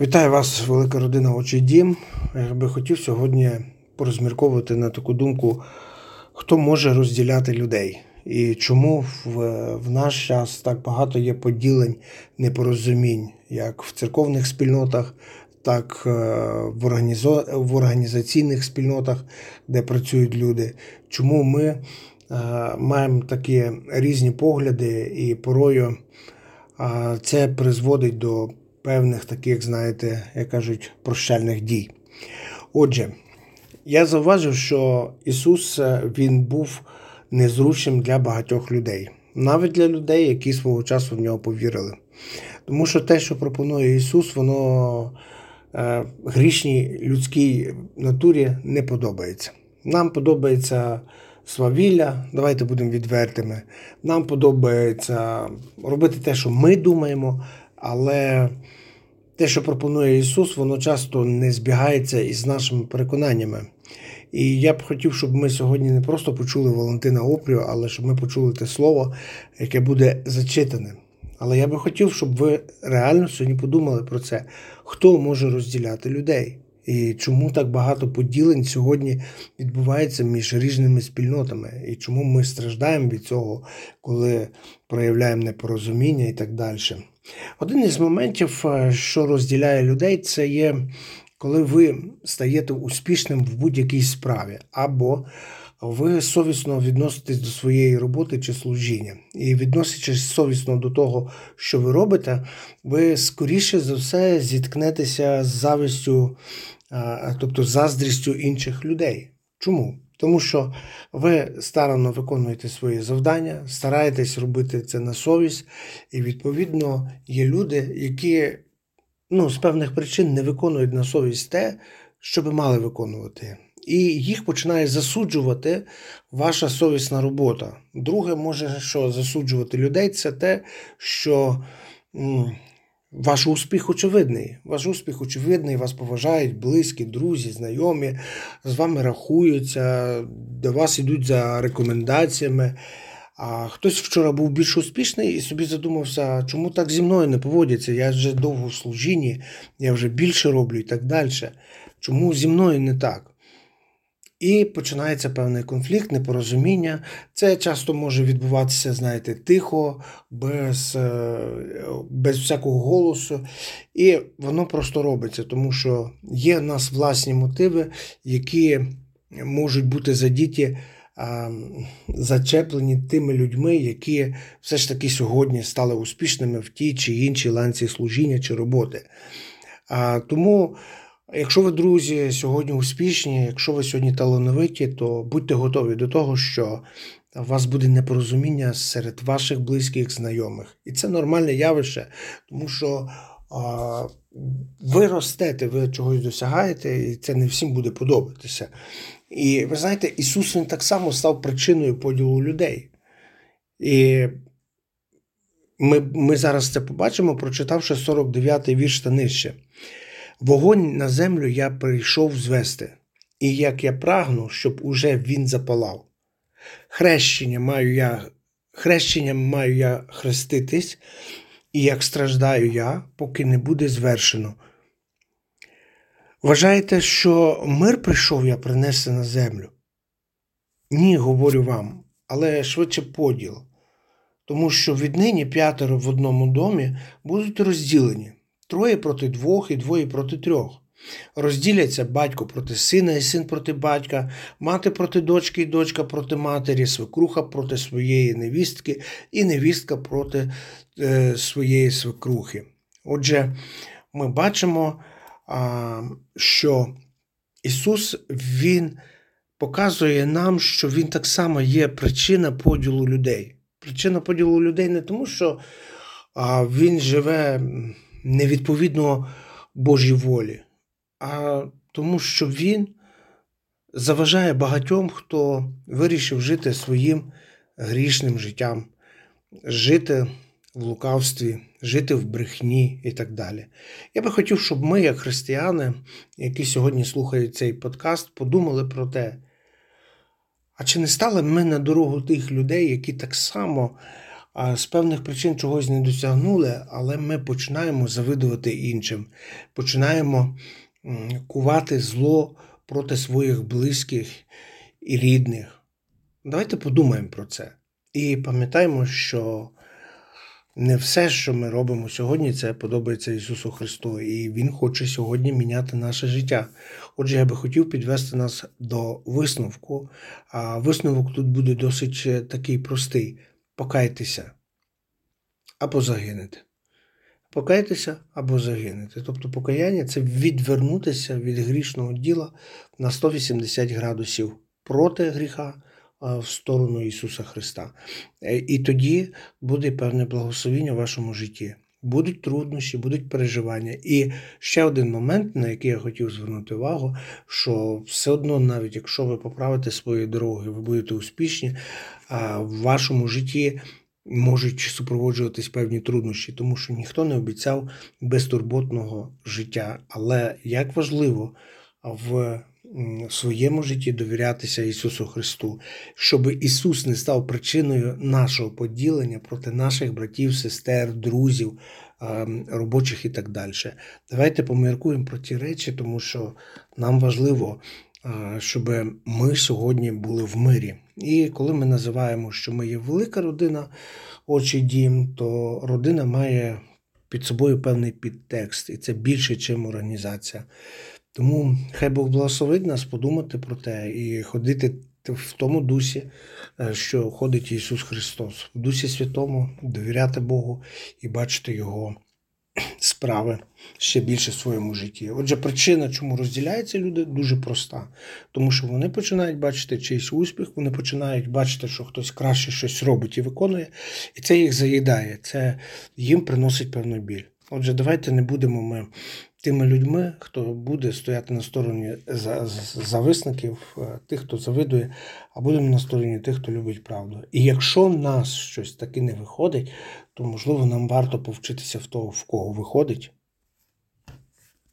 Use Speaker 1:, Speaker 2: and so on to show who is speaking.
Speaker 1: Вітаю вас, велика родина «Очий дім. Я би хотів сьогодні порозмірковувати на таку думку, хто може розділяти людей і чому в, в наш час так багато є поділень, непорозумінь, як в церковних спільнотах, так е, в, організо... в організаційних спільнотах, де працюють люди. Чому ми е, маємо такі різні погляди, і порою е, це призводить до певних таких, знаєте, як кажуть, прощальних дій. Отже, я зауважив, що Ісус е, Він був незручним для багатьох людей, навіть для людей, які свого часу в нього повірили. Тому що те, що пропонує Ісус, воно е, грішній людській натурі не подобається. Нам подобається свавілля, давайте будемо відвертими. Нам подобається робити те, що ми думаємо, але те, що пропонує Ісус, воно часто не збігається із нашими переконаннями. І я б хотів, щоб ми сьогодні не просто почули Валентина Опрю, але щоб ми почули те слово, яке буде зачитане. Але я би хотів, щоб ви реально сьогодні подумали про це, хто може розділяти людей. І чому так багато поділень сьогодні відбувається між різними спільнотами, і чому ми страждаємо від цього, коли проявляємо непорозуміння і так далі. Один із моментів, е, що розділяє людей, це є коли ви стаєте успішним в будь-якій справі, або ви совісно відноситесь до своєї роботи чи служіння. І відносячись совісно до того, що ви робите, ви скоріше за все зіткнетеся з завістю, тобто заздрістю інших людей. Чому? Тому що ви старанно виконуєте свої завдання, стараєтесь робити це на совість, і, відповідно, є люди, які ну, з певних причин не виконують на совість те, що би мали виконувати. І їх починає засуджувати ваша совісна робота. Друге, може, що засуджувати людей, це те, що ваш успіх очевидний. Ваш успіх очевидний, вас поважають близькі, друзі, знайомі, з вами рахуються, до вас йдуть за рекомендаціями. А хтось вчора був більш успішний і собі задумався, чому так зі мною не поводяться? Я вже довго в служінні, я вже більше роблю і так далі. Чому зі мною не так? І починається певний конфлікт, непорозуміння. Це часто може відбуватися, знаєте, тихо, без е, без всякого голосу. І воно просто робиться, тому що є в нас власні мотиви, які можуть бути задіті зачеплені тими людьми, які все ж таки сьогодні стали успішними в тій чи іншій ланці служіння чи роботи. Тому, якщо ви, друзі, сьогодні успішні, якщо ви сьогодні талановиті, то будьте готові до того, що у вас буде непорозуміння серед ваших близьких знайомих. І це нормальне явище, тому що. Ви ростете, ви чогось досягаєте, і це не всім буде подобатися. І ви знаєте, Ісус Він так само став причиною поділу людей. І ми ми зараз це побачимо, прочитавши 49-й вірш та нижче. Вогонь на землю я прийшов звести, і як я прагну, щоб уже він запалав. Хрещення маю я, Хрещенням маю я хреститись, і як страждаю я, поки не буде звершено. Вважаєте, що мир прийшов я принести на землю? Ні, говорю вам, але швидше поділ. Тому що віднині п'ятеро в одному домі будуть розділені троє проти двох і двоє проти трьох. Розділяться батько проти сина і син проти батька, мати проти дочки і дочка проти матері, свекруха проти своєї невістки і невістка проти е, своєї свекрухи. Отже, ми бачимо що Ісус Він показує нам, що Він так само є причина поділу людей. Причина поділу людей не тому, що Він живе невідповідно Божій волі, а тому, що Він заважає багатьом, хто вирішив жити своїм грішним життям, жити в лукавстві, жити в брехні і так далі. Я би хотів, щоб ми, як християни, які сьогодні слухають цей подкаст, подумали про те, а чи не стали ми на дорогу тих людей, які так само а з певних причин чогось не досягнули, але ми починаємо завидувати іншим, починаємо кувати зло проти своїх близьких і рідних. Давайте подумаємо про це. І пам'ятаємо, що не все, що ми робимо сьогодні, це подобається Ісусу Христу, і Він хоче сьогодні міняти наше життя. Отже, я би хотів підвести нас до висновку. А висновок тут буде досить е, такий простий: покайтеся або загинете. Покайтеся або загинете. Тобто покаяння це відвернутися від грішного діла на 180 градусів проти гріха в сторону Ісуса Христа. Е, І тоді буде певне благословіння в вашому житті. Будуть труднощі, будуть переживання. І ще один момент, на який я хотів звернути увагу, що все одно, навіть якщо ви поправите свої дороги, ви будете успішні, в вашому житті можуть супроводжуватись певні труднощі, тому що ніхто не обіцяв безтурботного життя. Але як важливо в своєму житті довірятися Ісусу Христу, щоб Ісус не став причиною нашого поділення проти наших братів, сестер, друзів, робочих і так далі. Давайте поміркуємо про ті речі, тому що нам важливо, щоб ми сьогодні були в мирі. І коли ми називаємо, що ми є велика родина, очі дім, то родина має під собою певний підтекст, і це більше, ніж організація. Тому хай Бог благословить нас подумати про те і ходити в тому дусі, е, що ходить Ісус Христос, в дусі святому, довіряти Богу і бачити Його справи ще більше в своєму житті. Отже, причина, чому розділяються люди, дуже проста. Тому що вони починають бачити чийсь успіх, вони починають бачити, що хтось краще щось робить і виконує, і це їх заїдає, це їм приносить певну біль. Отже, давайте не будемо ми тими людьми, хто буде стояти на стороні за- зависників, е, тих, хто завидує, а будемо на стороні тих, хто любить правду. І якщо нас щось таки не виходить, то можливо нам варто повчитися в того, в кого виходить,